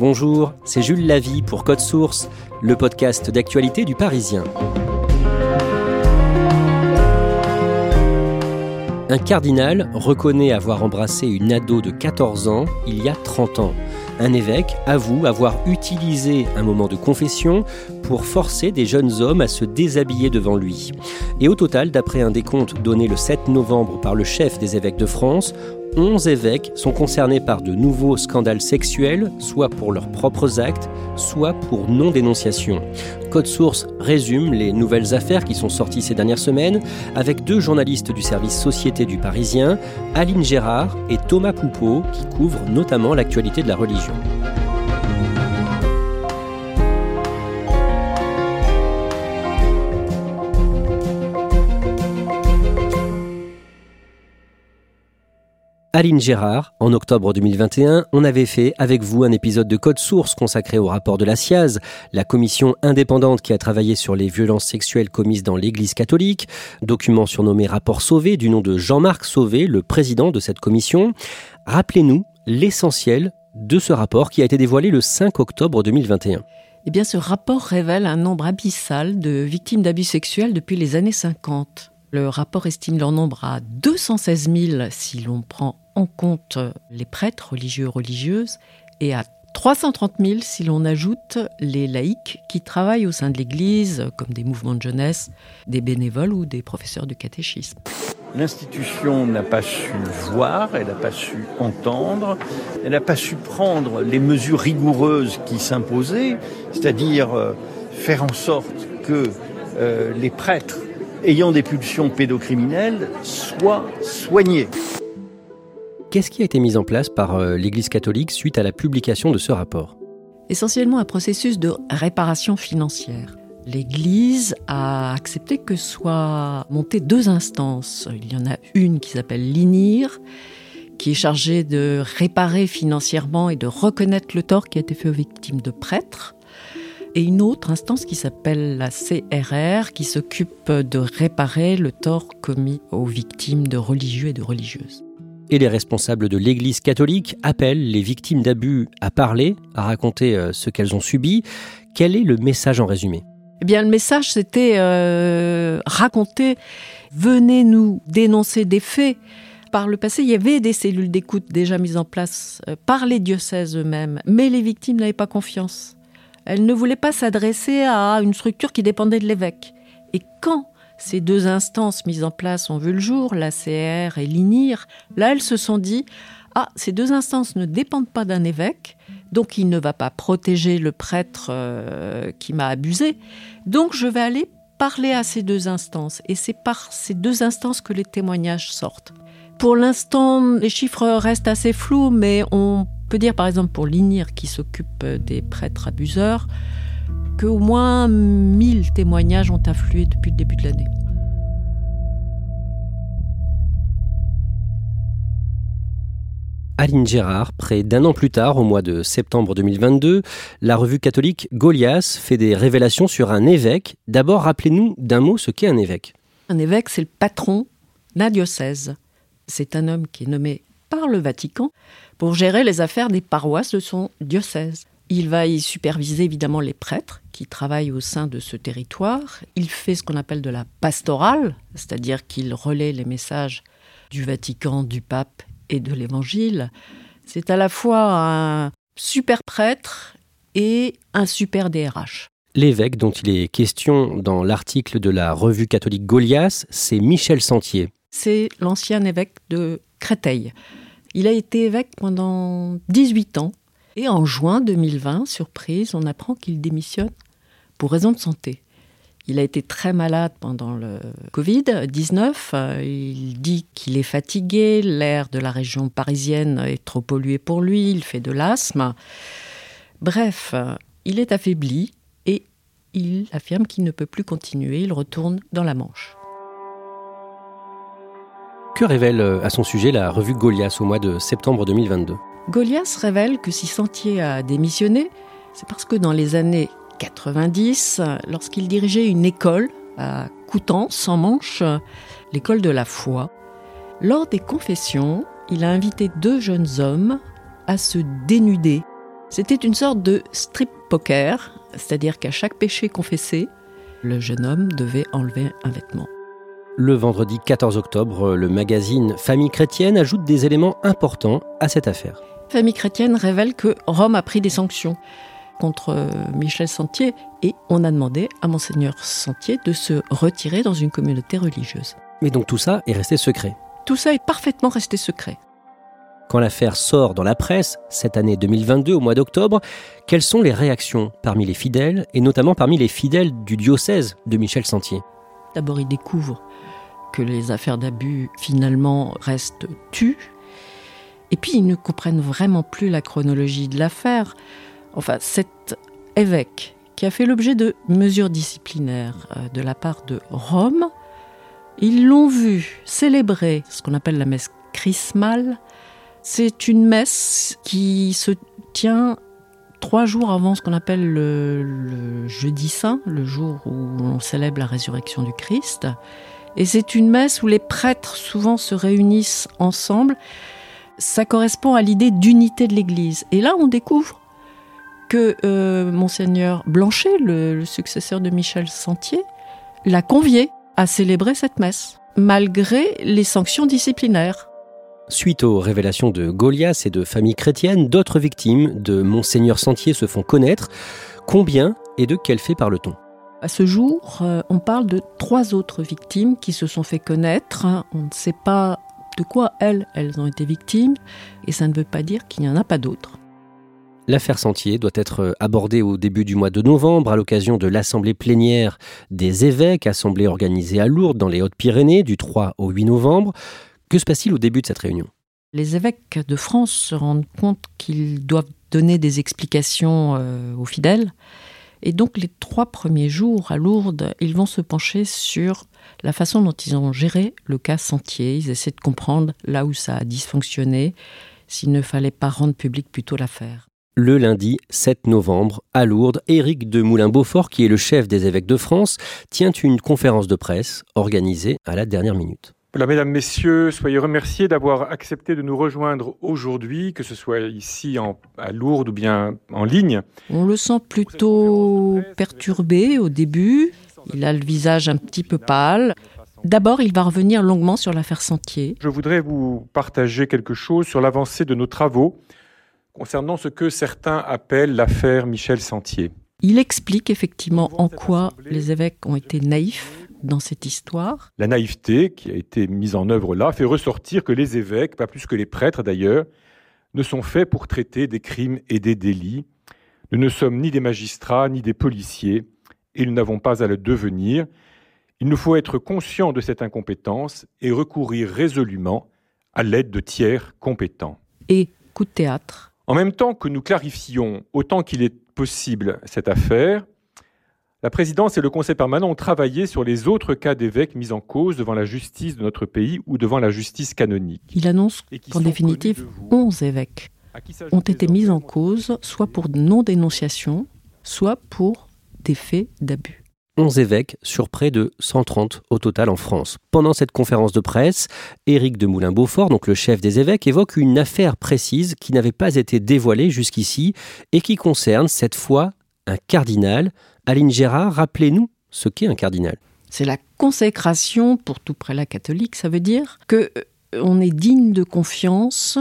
Bonjour, c'est Jules Lavie pour Code Source, le podcast d'actualité du Parisien. Un cardinal reconnaît avoir embrassé une ado de 14 ans il y a 30 ans. Un évêque avoue avoir utilisé un moment de confession pour forcer des jeunes hommes à se déshabiller devant lui. Et au total, d'après un décompte donné le 7 novembre par le chef des évêques de France, 11 évêques sont concernés par de nouveaux scandales sexuels, soit pour leurs propres actes, soit pour non-dénonciation. Code Source résume les nouvelles affaires qui sont sorties ces dernières semaines avec deux journalistes du service Société du Parisien, Aline Gérard et Thomas Poupeau, qui couvrent notamment l'actualité de la religion. Aline Gérard, en octobre 2021, on avait fait avec vous un épisode de Code Source consacré au rapport de la SIAZ, la commission indépendante qui a travaillé sur les violences sexuelles commises dans l'Église catholique, document surnommé Rapport Sauvé du nom de Jean-Marc Sauvé, le président de cette commission. Rappelez-nous l'essentiel de ce rapport qui a été dévoilé le 5 octobre 2021. Eh bien, ce rapport révèle un nombre abyssal de victimes d'abus sexuels depuis les années 50. Le rapport estime leur nombre à 216 000 si l'on prend en compte les prêtres religieux religieuses et à 330 000 si l'on ajoute les laïcs qui travaillent au sein de l'Église, comme des mouvements de jeunesse, des bénévoles ou des professeurs de catéchisme. L'institution n'a pas su voir, elle n'a pas su entendre, elle n'a pas su prendre les mesures rigoureuses qui s'imposaient, c'est-à-dire euh, faire en sorte que euh, les prêtres ayant des pulsions pédocriminelles soient soignés. Qu'est-ce qui a été mis en place par euh, l'Église catholique suite à la publication de ce rapport? Essentiellement un processus de réparation financière. L'Église a accepté que soient montées deux instances. Il y en a une qui s'appelle l'INIR, qui est chargée de réparer financièrement et de reconnaître le tort qui a été fait aux victimes de prêtres et une autre instance qui s'appelle la CRR, qui s'occupe de réparer le tort commis aux victimes de religieux et de religieuses. Et les responsables de l'Église catholique appellent les victimes d'abus à parler, à raconter euh, ce qu'elles ont subi. Quel est le message en résumé? Eh bien, le message, c'était euh, raconter, venez nous dénoncer des faits. Par le passé, il y avait des cellules d'écoute déjà mises en place euh, par les diocèses eux-mêmes, mais les victimes n'avaient pas confiance. Elle ne voulait pas s'adresser à une structure qui dépendait de l'évêque. Et quand ces deux instances mises en place ont vu le jour, la CR et l'INIR, là elles se sont dit ah, ces deux instances ne dépendent pas d'un évêque, donc il ne va pas protéger le prêtre euh, qui m'a abusé. Donc je vais aller parler à ces deux instances. Et c'est par ces deux instances que les témoignages sortent. Pour l'instant, les chiffres restent assez flous, mais on peut dire par exemple pour l'INIR qui s'occupe des prêtres abuseurs qu'au moins 1000 témoignages ont afflué depuis le début de l'année. Aline Gérard, près d'un an plus tard, au mois de septembre 2022, la revue catholique Goliath fait des révélations sur un évêque. D'abord, rappelez-nous d'un mot ce qu'est un évêque. Un évêque, c'est le patron d'un diocèse. C'est un homme qui est nommé par le Vatican pour gérer les affaires des paroisses de son diocèse. Il va y superviser évidemment les prêtres qui travaillent au sein de ce territoire. Il fait ce qu'on appelle de la pastorale, c'est-à-dire qu'il relaie les messages du Vatican, du pape et de l'Évangile. C'est à la fois un super prêtre et un super DRH. L'évêque dont il est question dans l'article de la revue catholique Goliath, c'est Michel Sentier. C'est l'ancien évêque de Créteil. Il a été évêque pendant 18 ans et en juin 2020, surprise, on apprend qu'il démissionne pour raison de santé. Il a été très malade pendant le Covid-19. Il dit qu'il est fatigué, l'air de la région parisienne est trop pollué pour lui, il fait de l'asthme. Bref, il est affaibli et il affirme qu'il ne peut plus continuer, il retourne dans la Manche. Que révèle euh, à son sujet la revue Goliath au mois de septembre 2022 Goliath révèle que si Sentier a démissionné, c'est parce que dans les années 90, lorsqu'il dirigeait une école à Coutances, en Manche, l'école de la foi, lors des confessions, il a invité deux jeunes hommes à se dénuder. C'était une sorte de strip poker, c'est-à-dire qu'à chaque péché confessé, le jeune homme devait enlever un vêtement. Le vendredi 14 octobre, le magazine Famille chrétienne ajoute des éléments importants à cette affaire. Famille chrétienne révèle que Rome a pris des sanctions contre euh, Michel Sentier et on a demandé à monseigneur Sentier de se retirer dans une communauté religieuse. Mais donc tout ça est resté secret. Tout ça est parfaitement resté secret. Quand l'affaire sort dans la presse, cette année 2022, au mois d'octobre, quelles sont les réactions parmi les fidèles, et notamment parmi les fidèles du diocèse de Michel Sentier? D'abord, ils découvrent que les affaires d'abus finalement restent tues. Et puis, ils ne comprennent vraiment plus la chronologie de l'affaire. Enfin, cet évêque qui a fait l'objet de mesures disciplinaires euh, de la part de Rome, ils l'ont vu célébrer ce qu'on appelle la messe chrismale. C'est une messe qui se tient trois jours avant ce qu'on appelle le, jeudi saint, le jour où on célèbre la résurrection du Christ. Et c'est une messe où les prêtres souvent se réunissent ensemble. Ça correspond à l'idée d'unité de l'Église. Et là, on découvre que euh, monseigneur Blanchet, le, le successeur de Michel Sentier, l'a convié à célébrer cette messe, malgré les sanctions disciplinaires. Suite aux révélations de Goliath et de familles chrétiennes, d'autres victimes de Monseigneur Sentier se font connaître. Combien et de quel fait parle-t-on? À ce jour, euh, on parle de trois autres victimes qui se sont fait connaître. On ne sait pas de quoi elles, elles ont été victimes, et ça ne veut pas dire qu'il n'y en a pas d'autres. L'affaire Sentier doit être abordée au début du mois de novembre à l'occasion de l'assemblée plénière des évêques, assemblée organisée à Lourdes dans les Hautes-Pyrénées du 3 au 8 novembre. Que se passe-t-il au début de cette réunion? Les évêques de France se rendent compte qu'ils doivent donner des explications euh, aux fidèles. Et donc les trois premiers jours à Lourdes, ils vont se pencher sur la façon dont ils ont géré le cas Sentier. Ils essaient de comprendre là où ça a dysfonctionné, s'il ne fallait pas rendre public plutôt l'affaire. Le lundi 7 novembre, à Lourdes, Éric de Moulin-Beaufort, qui est le chef des évêques de France, tient une conférence de presse organisée à la dernière minute. Voilà, mesdames, messieurs, soyez remerciés d'avoir accepté de nous rejoindre aujourd'hui, que ce soit ici en, à Lourdes ou bien en ligne. On le sent plutôt perturbé au début. Il a le visage un petit peu pâle. D'abord, il va revenir longuement sur l'affaire Sentier. Je voudrais vous partager quelque chose sur l'avancée de nos travaux concernant ce que certains appellent l'affaire Michel Sentier. Il explique effectivement en quoi les évêques ont été naïfs dans cette histoire. La naïveté qui a été mise en œuvre là fait ressortir que les évêques, pas plus que les prêtres d'ailleurs, ne sont faits pour traiter des crimes et des délits. Nous ne sommes ni des magistrats ni des policiers et nous n'avons pas à le devenir. Il nous faut être conscients de cette incompétence et recourir résolument à l'aide de tiers compétents. Et coup de théâtre. En même temps que nous clarifions autant qu'il est possible cette affaire, la présidence et le conseil permanent ont travaillé sur les autres cas d'évêques mis en cause devant la justice de notre pays ou devant la justice canonique. Il annonce qu'en définitive, 11 évêques ont été mis en cause, soit pour non-dénonciation, soit pour des faits d'abus. 11 évêques sur près de 130 au total en France. Pendant cette conférence de presse, Éric de Moulin-Beaufort, donc le chef des évêques, évoque une affaire précise qui n'avait pas été dévoilée jusqu'ici et qui concerne cette fois un cardinal. Aline Gérard, rappelez-nous ce qu'est un cardinal. C'est la consécration pour tout prélat catholique. Ça veut dire que on est digne de confiance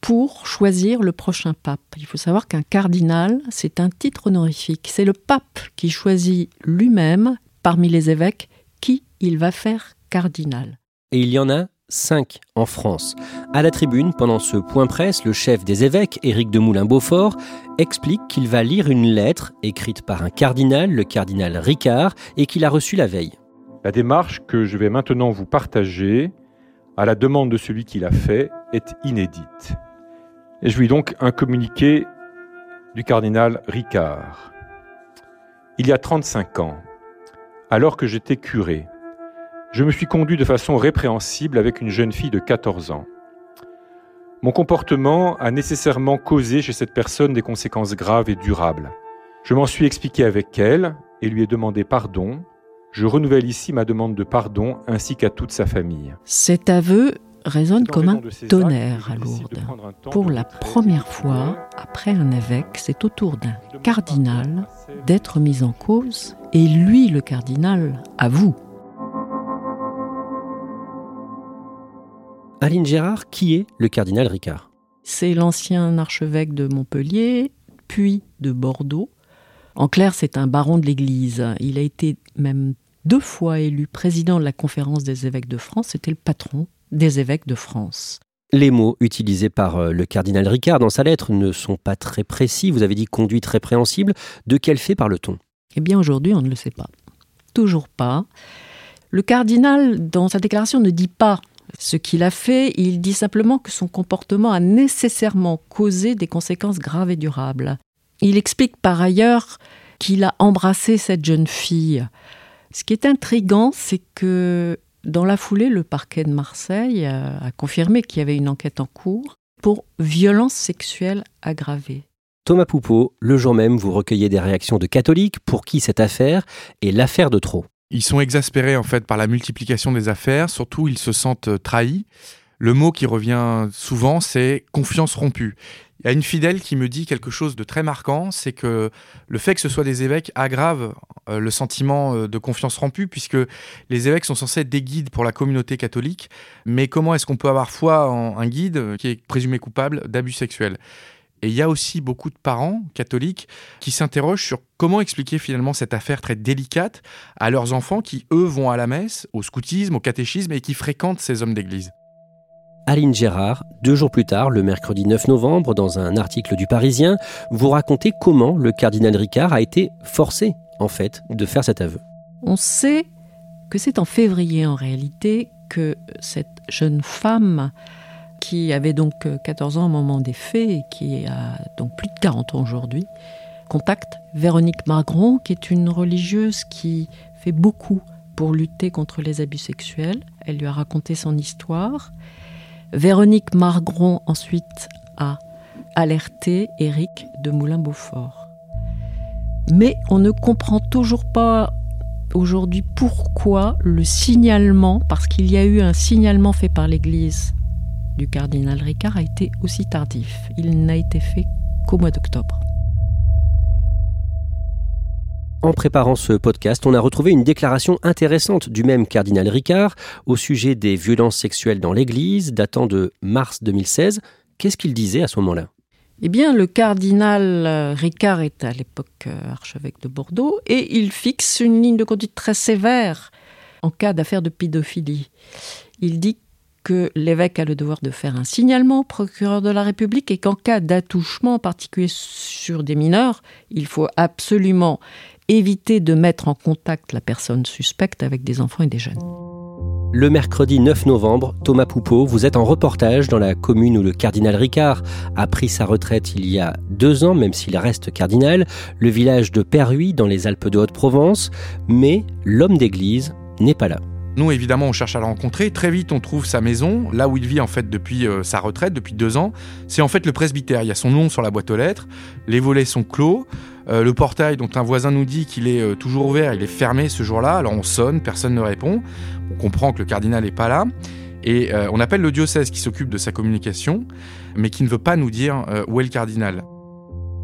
pour choisir le prochain pape. Il faut savoir qu'un cardinal, c'est un titre honorifique. C'est le pape qui choisit lui-même, parmi les évêques, qui il va faire cardinal. Et il y en a cinq en France. À la tribune, pendant ce point presse, le chef des évêques, Éric de Moulin-Beaufort, explique qu'il va lire une lettre écrite par un cardinal, le cardinal Ricard, et qu'il a reçue la veille. La démarche que je vais maintenant vous partager, à la demande de celui qui l'a fait, est inédite. Et je lis donc un communiqué du cardinal Ricard. Il y a 35 ans, alors que j'étais curé, je me suis conduit de façon répréhensible avec une jeune fille de 14 ans. Mon comportement a nécessairement causé chez cette personne des conséquences graves et durables. Je m'en suis expliqué avec elle et lui ai demandé pardon. Je renouvelle ici ma demande de pardon ainsi qu'à toute sa famille. Cet aveu résonne comme un tonnerre à Lourdes. Pour la première fois, après un évêque, c'est au tour d'un cardinal d'être mis en cause, et lui, le cardinal, avoue. Aline Gérard, qui est le cardinal Ricard C'est l'ancien archevêque de Montpellier, puis de Bordeaux. En clair, c'est un baron de l'Église. Il a été même deux fois élu président de la conférence des évêques de France. C'était le patron des évêques de France. Les mots utilisés par euh, le cardinal Ricard dans sa lettre ne sont pas très précis. Vous avez dit conduite répréhensible. De quel fait parle-t-on? Eh bien, aujourd'hui, on ne le sait pas. Toujours pas. Le cardinal, dans sa déclaration, ne dit pas ce qu'il a fait, il dit simplement que son comportement a nécessairement causé des conséquences graves et durables. Il explique par ailleurs qu'il a embrassé cette jeune fille. Ce qui est intrigant, c'est que dans la foulée, le parquet de Marseille a confirmé qu'il y avait une enquête en cours pour violence sexuelle aggravée. Thomas Poupeau, le jour même, vous recueillez des réactions de catholiques pour qui cette affaire est l'affaire de trop. Ils sont exaspérés en fait par la multiplication des affaires, surtout ils se sentent euh, trahis. Le mot qui revient souvent, c'est confiance rompue. Il y a une fidèle qui me dit quelque chose de très marquant, c'est que le fait que ce soit des évêques aggrave euh, le sentiment euh, de confiance rompue, puisque les évêques sont censés être des guides pour la communauté catholique. Mais comment est-ce qu'on peut avoir foi en un guide qui est présumé coupable d'abus sexuels? Et il y a aussi beaucoup de parents catholiques qui s'interrogent sur comment expliquer finalement cette affaire très délicate à leurs enfants qui, eux, vont à la messe, au scoutisme, au catéchisme et qui fréquentent ces hommes d'église. Aline Gérard, deux jours plus tard, le mercredi 9 novembre, dans un article du Parisien, vous racontez comment le cardinal Ricard a été forcé, en fait, de faire cet aveu. On sait que c'est en février, en réalité, que cette jeune femme qui avait donc 14 euh, ans au moment des faits et qui a donc plus de 40 ans aujourd'hui, contacte Véronique Margron, qui est une religieuse qui fait beaucoup pour lutter contre les abus sexuels. Elle lui a raconté son histoire. Véronique Margron ensuite a alerté Éric de Moulin-Beaufort. Mais on ne comprend toujours pas aujourd'hui pourquoi le signalement, parce qu'il y a eu un signalement fait par l'Église du cardinal Ricard a été aussi tardif. Il n'a été fait qu'au mois d'octobre. En préparant ce podcast, on a retrouvé une déclaration intéressante du même cardinal Ricard au sujet des violences sexuelles dans l'Église, datant de mars 2016. Qu'est-ce qu'il disait à ce moment-là? Eh bien, le cardinal Ricard est à l'époque euh, archevêque de Bordeaux et il fixe une ligne de conduite très sévère en cas d'affaire de pédophilie. Il dit que l'évêque a le devoir de faire un signalement au procureur de la République et qu'en cas d'attouchement, en particulier sur des mineurs, il faut absolument éviter de mettre en contact la personne suspecte avec des enfants et des jeunes. Le mercredi 9 novembre, Thomas Poupeau, vous êtes en reportage dans la commune où le cardinal Ricard a pris sa retraite il y a deux ans, même s'il reste cardinal, le village de Perruy dans les Alpes de Haute-Provence, mais l'homme d'église n'est pas là. Nous, évidemment, on cherche à le rencontrer. Très vite, on trouve sa maison, là où il vit en fait depuis euh, sa retraite, depuis deux ans. C'est en fait le presbytère. Il y a son nom sur la boîte aux lettres. Les volets sont clos. Euh, le portail dont un voisin nous dit qu'il est euh, toujours ouvert, il est fermé ce jour-là. Alors on sonne, personne ne répond. On comprend que le cardinal n'est pas là. Et on appelle le diocèse qui s'occupe de sa communication, mais qui ne veut pas nous dire où est le cardinal.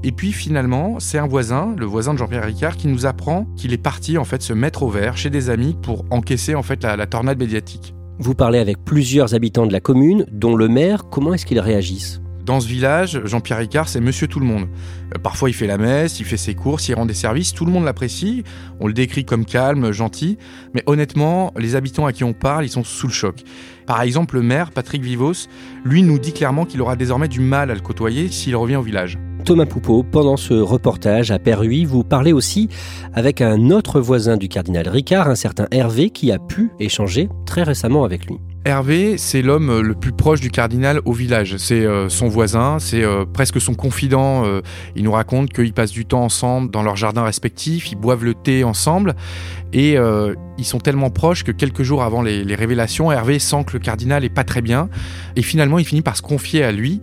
Et puis finalement, c'est un voisin, le voisin de Jean-Pierre Ricard, qui nous apprend qu'il est parti en fait se mettre au vert chez des amis pour encaisser en fait la, tornade médiatique. Vous parlez avec plusieurs habitants de la commune, dont le maire. Comment est-ce qu'ils réagissent? Dans ce village, Jean-Pierre Ricard, c'est monsieur tout le monde. Euh, parfois, il fait la messe, il fait ses courses, il rend des services, tout le monde l'apprécie. On le décrit comme calme, gentil. Mais honnêtement, les habitants à qui on parle, ils sont sous le choc. Par exemple, le maire, Patrick Vivos, lui nous dit clairement qu'il aura désormais du mal à le côtoyer s'il revient au village. Thomas Poupeau, pendant ce reportage à Perruy, vous parlez aussi avec un autre voisin du cardinal Ricard, un certain Hervé, qui a pu échanger très récemment avec lui. Hervé, c'est l'homme le plus proche du cardinal au village. C'est euh, son voisin, c'est euh, presque son confident. Euh, il nous raconte qu'ils passent du temps ensemble dans leurs jardins respectifs, ils boivent le thé ensemble et ils sont tellement proches que quelques jours avant les, les révélations, Hervé sent que le cardinal est pas très bien et finalement il finit par se confier à lui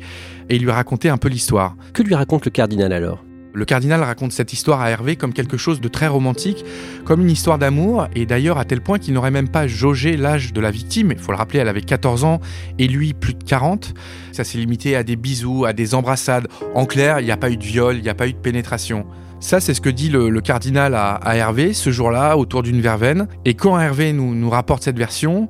et lui raconter un peu l'histoire. Que lui raconte le cardinal alors? Le cardinal raconte cette histoire à Hervé comme quelque chose de très romantique, comme une histoire d'amour, et d'ailleurs à tel point qu'il n'aurait même pas jaugé l'âge de la victime. Il faut le rappeler, elle avait 14 ans et lui plus de 40. Ça s'est limité à des bisous, à des embrassades. En clair, il n'y a pas eu de viol, il n'y a pas eu de pénétration. Ça, c'est ce que dit le, cardinal à, Hervé ce jour-là, autour d'une verveine. Et quand Hervé nous, nous rapporte cette version,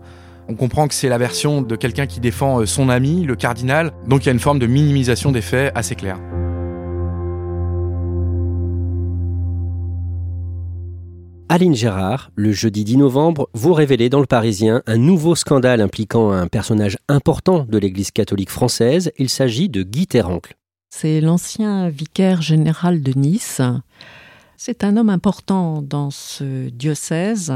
on comprend que c'est la version de quelqu'un qui défend euh, son ami, le cardinal, donc il y a une forme de minimisation des faits assez claire. Aline Gérard, le jeudi 10 novembre, vous révélez dans Le Parisien un nouveau scandale impliquant un personnage important de l'Église catholique française. Il s'agit de Guy Terrancle. C'est l'ancien vicaire général de Nice. C'est un homme important dans ce diocèse.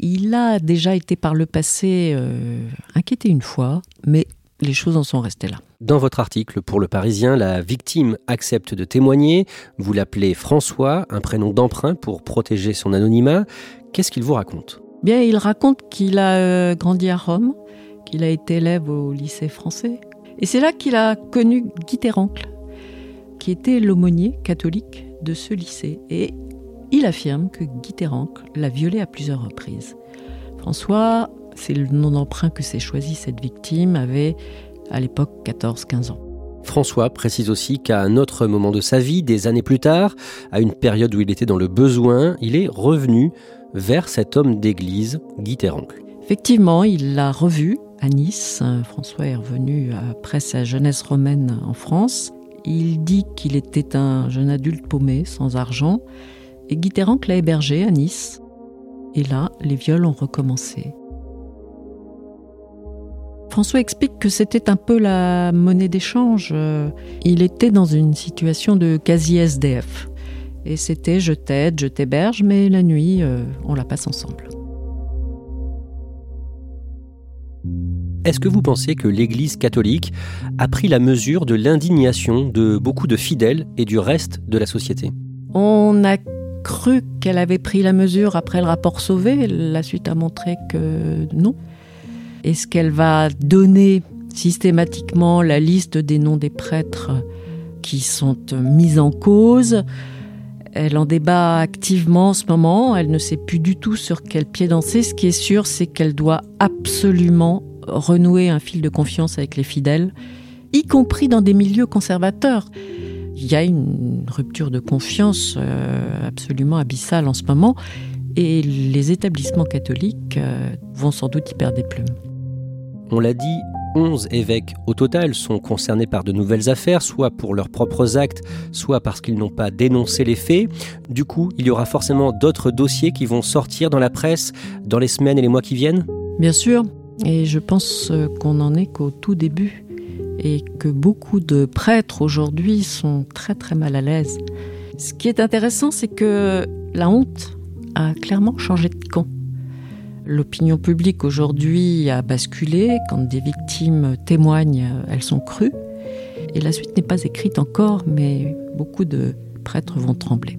Il a déjà été par le passé euh, inquiété une fois, mais les choses en sont restées là. Dans votre article pour Le Parisien, la victime accepte de témoigner. Vous l'appelez François, un prénom d'emprunt pour protéger son anonymat. Qu'est-ce qu'il vous raconte? Bien, il raconte qu'il a euh, grandi à Rome, qu'il a été élève au lycée français. Et c'est là qu'il a connu Guy Terrancle, qui était l'aumônier catholique de ce lycée. Et il affirme que Guy l'a violé à plusieurs reprises. François c'est le nom d'emprunt que s'est choisi cette victime, avait à l'époque 14-15 ans. François précise aussi qu'à un autre moment de sa vie, des années plus tard, à une période où il était dans le besoin, il est revenu vers cet homme d'église, Guy Terrancle. Effectivement, il l'a revu à Nice. François est revenu après sa jeunesse romaine en France. Il dit qu'il était un jeune adulte paumé, sans argent, et Guy Terrancle l'a hébergé à Nice. Et là, les viols ont recommencé. François explique que c'était un peu la monnaie d'échange. Euh, il était dans une situation de quasi-SDF. Et c'était je t'aide, je t'héberge, mais la nuit, euh, on la passe ensemble. Est-ce que vous pensez que l'Église catholique a pris la mesure de l'indignation de beaucoup de fidèles et du reste de la société? On a cru qu'elle avait pris la mesure après le rapport Sauvé. La suite a montré que non. Est-ce qu'elle va donner systématiquement la liste des noms des prêtres qui sont mis en cause? Elle en débat activement en ce moment. Elle ne sait plus du tout sur quel pied danser. Ce qui est sûr, c'est qu'elle doit absolument renouer un fil de confiance avec les fidèles, y compris dans des milieux conservateurs. Il y a une rupture de confiance euh, absolument abyssale en ce moment et les établissements catholiques euh, vont sans doute y perdre des plumes. On l'a dit, 11 évêques au total sont concernés par de nouvelles affaires, soit pour leurs propres actes, soit parce qu'ils n'ont pas dénoncé les faits. Du coup, il y aura forcément d'autres dossiers qui vont sortir dans la presse dans les semaines et les mois qui viennent? Bien sûr, et je pense qu'on n'en est qu'au tout début, et que beaucoup de prêtres aujourd'hui sont très très mal à l'aise. Ce qui est intéressant, c'est que la honte a clairement changé de camp. L'opinion publique aujourd'hui a basculé. Quand des victimes témoignent, elles sont crues. Et la suite n'est pas écrite encore, mais beaucoup de prêtres vont trembler.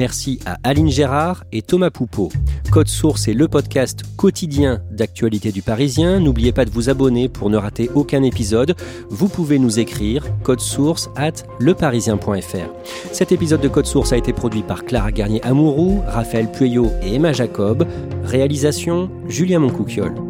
Merci à Aline Gérard et Thomas Poupeau. Code Source est le podcast quotidien d'actualité du Parisien. N'oubliez pas de vous abonner pour ne rater aucun épisode. Vous pouvez nous écrire code source at leparisien.fr. Cet épisode de Code Source a été produit par Clara Garnier-Amouroux, Raphaël Pueyo et Emma Jacob. Réalisation Julien Moncouquiole.